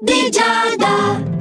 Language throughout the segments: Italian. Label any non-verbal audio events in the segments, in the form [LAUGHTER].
di Giada.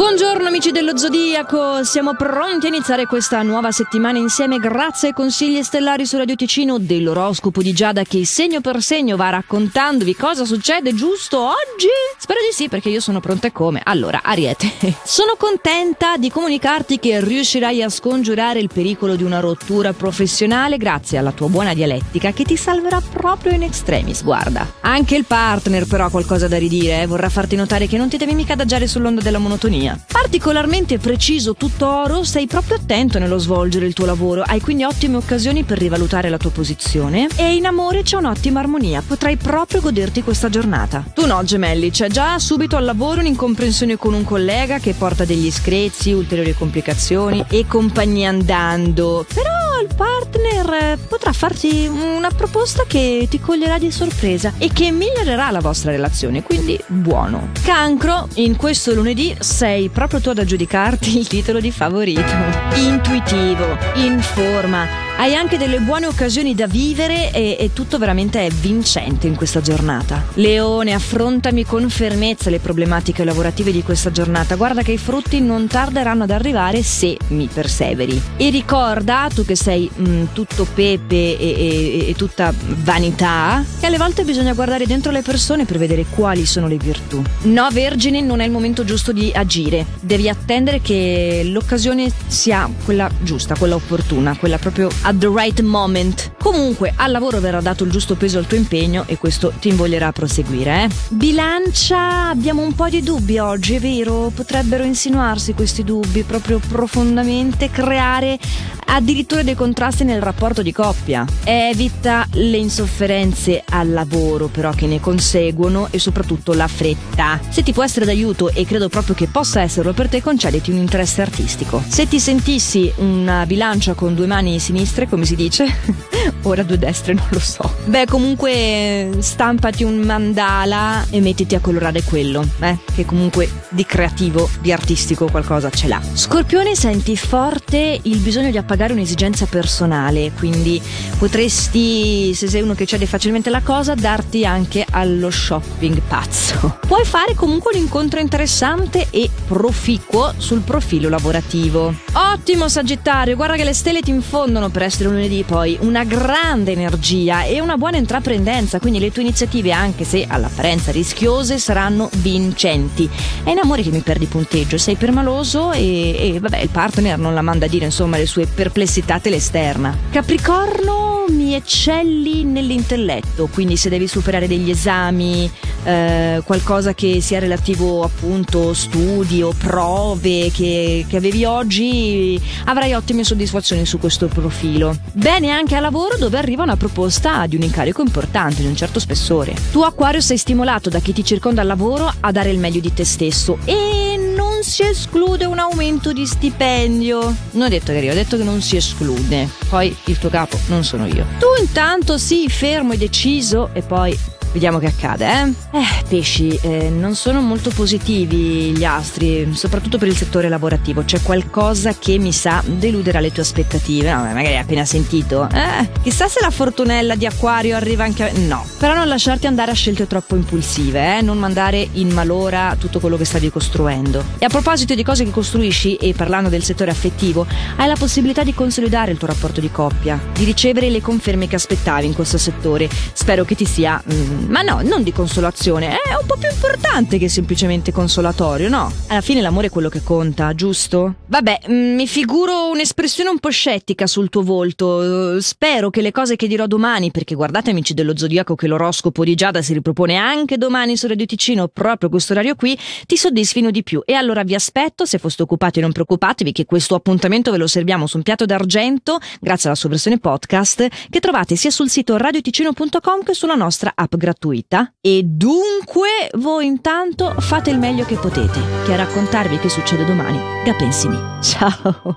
Buongiorno amici dello Zodiaco, siamo pronti a iniziare questa nuova settimana insieme grazie ai consigli stellari su Radio Ticino dell'oroscopo di Giada che segno per segno va raccontandovi cosa succede giusto oggi. Spero di sì perché io sono pronta e come. Allora, Ariete, [LAUGHS] sono contenta di comunicarti che riuscirai a scongiurare il pericolo di una rottura professionale grazie alla tua buona dialettica che ti salverà proprio in extremis, guarda. Anche il partner però ha qualcosa da ridire, eh? vorrà farti notare che non ti devi mica adagiare sull'onda della monotonia sintonia. Particolarmente preciso tutto oro, sei proprio attento nello svolgere il tuo lavoro, hai quindi ottime occasioni per rivalutare la tua posizione e in amore c'è un'ottima armonia, potrai proprio goderti questa giornata. Tu no, gemelli, c'è già subito al lavoro un'incomprensione con un collega che porta degli screzi, ulteriori complicazioni e compagnia andando. Però il partner potrà farti una proposta che ti coglierà di sorpresa e che migliorerà la vostra relazione, quindi buono. Cancro, in questo lunedì sei proprio tu ad aggiudicarti il titolo di favorito. Intuitivo, in forma hai anche delle buone occasioni da vivere e, e, tutto veramente è vincente in questa giornata. Leone, affrontami con fermezza le problematiche lavorative di questa giornata. Guarda che i frutti non tarderanno ad arrivare se mi perseveri. E ricorda, tu che sei mh, mm, tutto pepe e, e, e tutta vanità, che alle volte bisogna guardare dentro le persone per vedere quali sono le virtù. No, Vergine, non è il momento giusto di agire. Devi attendere che l'occasione sia quella giusta, quella opportuna, quella proprio at the right moment. Comunque, al lavoro verrà dato il giusto peso al tuo impegno e questo ti invoglierà a proseguire. Eh? Bilancia, abbiamo un po' di dubbi oggi, è vero? Potrebbero insinuarsi questi dubbi proprio profondamente, creare addirittura dei contrasti nel rapporto di coppia. Evita le insofferenze al lavoro però che ne conseguono e soprattutto la fretta. Se ti può essere d'aiuto e credo proprio che possa esserlo per te, concediti un interesse artistico. Se ti sentissi una bilancia con due mani sinistre, come si dice? [LAUGHS] Ora due destre, non lo so. Beh, comunque stampati un mandala e mettiti a colorare quello, eh? Che comunque di creativo, di artistico qualcosa ce l'ha. Scorpione, senti forte il bisogno di appagare pagare un'esigenza personale, quindi potresti, se sei uno che cede facilmente la cosa, darti anche allo shopping pazzo. Puoi fare comunque un incontro interessante e proficuo sul profilo lavorativo. Ottimo Sagittario, guarda che le stelle ti infondono per essere lunedì poi una grande energia e una buona intraprendenza, quindi le tue iniziative, anche se all'apparenza rischiose, saranno vincenti. È in amore che mi perdi punteggio, sei permaloso e, e vabbè, il partner non la manda a dire insomma le sue perplessità dell'esterna. Capricorno mi eccelli nell'intelletto, quindi se devi superare degli esami, eh, qualcosa che sia relativo appunto studi o prove che, che avevi oggi, avrai ottime soddisfazioni su questo profilo. Bene anche a lavoro dove arriva una proposta di un incarico importante, di un certo spessore. Tu Aquario sei stimolato da chi ti circonda al lavoro a dare il meglio di te stesso e non si esclude un aumento di stipendio. Non ho detto che io, ho detto che non si esclude. Poi il tuo capo non sono io. Tu intanto sii fermo e deciso e poi Vediamo che accade, eh? Eh, pesci, eh, non sono molto positivi gli astri, soprattutto per il settore lavorativo. C'è qualcosa che mi sa deluderà le tue aspettative. No, magari hai appena sentito. Eh, chissà se la fortunella di Acquario arriva anche a... No, però non lasciarti andare a scelte troppo impulsive, eh? Non mandare in malora tutto quello che stavi costruendo. E a proposito di cose che costruisci, e parlando del settore affettivo, hai la possibilità di consolidare il tuo rapporto di coppia, di ricevere le conferme che aspettavi in questo settore. Spero che ti sia... Mm, ma no, non di consolazione, è un po' più importante che semplicemente consolatorio, no? Alla fine l'amore è quello che conta, giusto? Vabbè, mm, mi figuro un'espressione un po' scettica sul tuo volto. Spero che le cose che dirò domani, perché guardate amici dello Zodiaco che l'oroscopo di Giada si ripropone anche domani su Radio Ticino, proprio questo orario qui, ti soddisfino di più. E allora vi aspetto, se foste occupati non preoccupatevi che questo appuntamento ve lo serviamo su un piatto d'argento, grazie alla sua versione podcast, che trovate sia sul sito radioticino.com che sulla nostra app gratuita gratuita e dunque voi intanto fate il meglio che potete, che a raccontarvi che succede domani, Gapensimi. Ciao!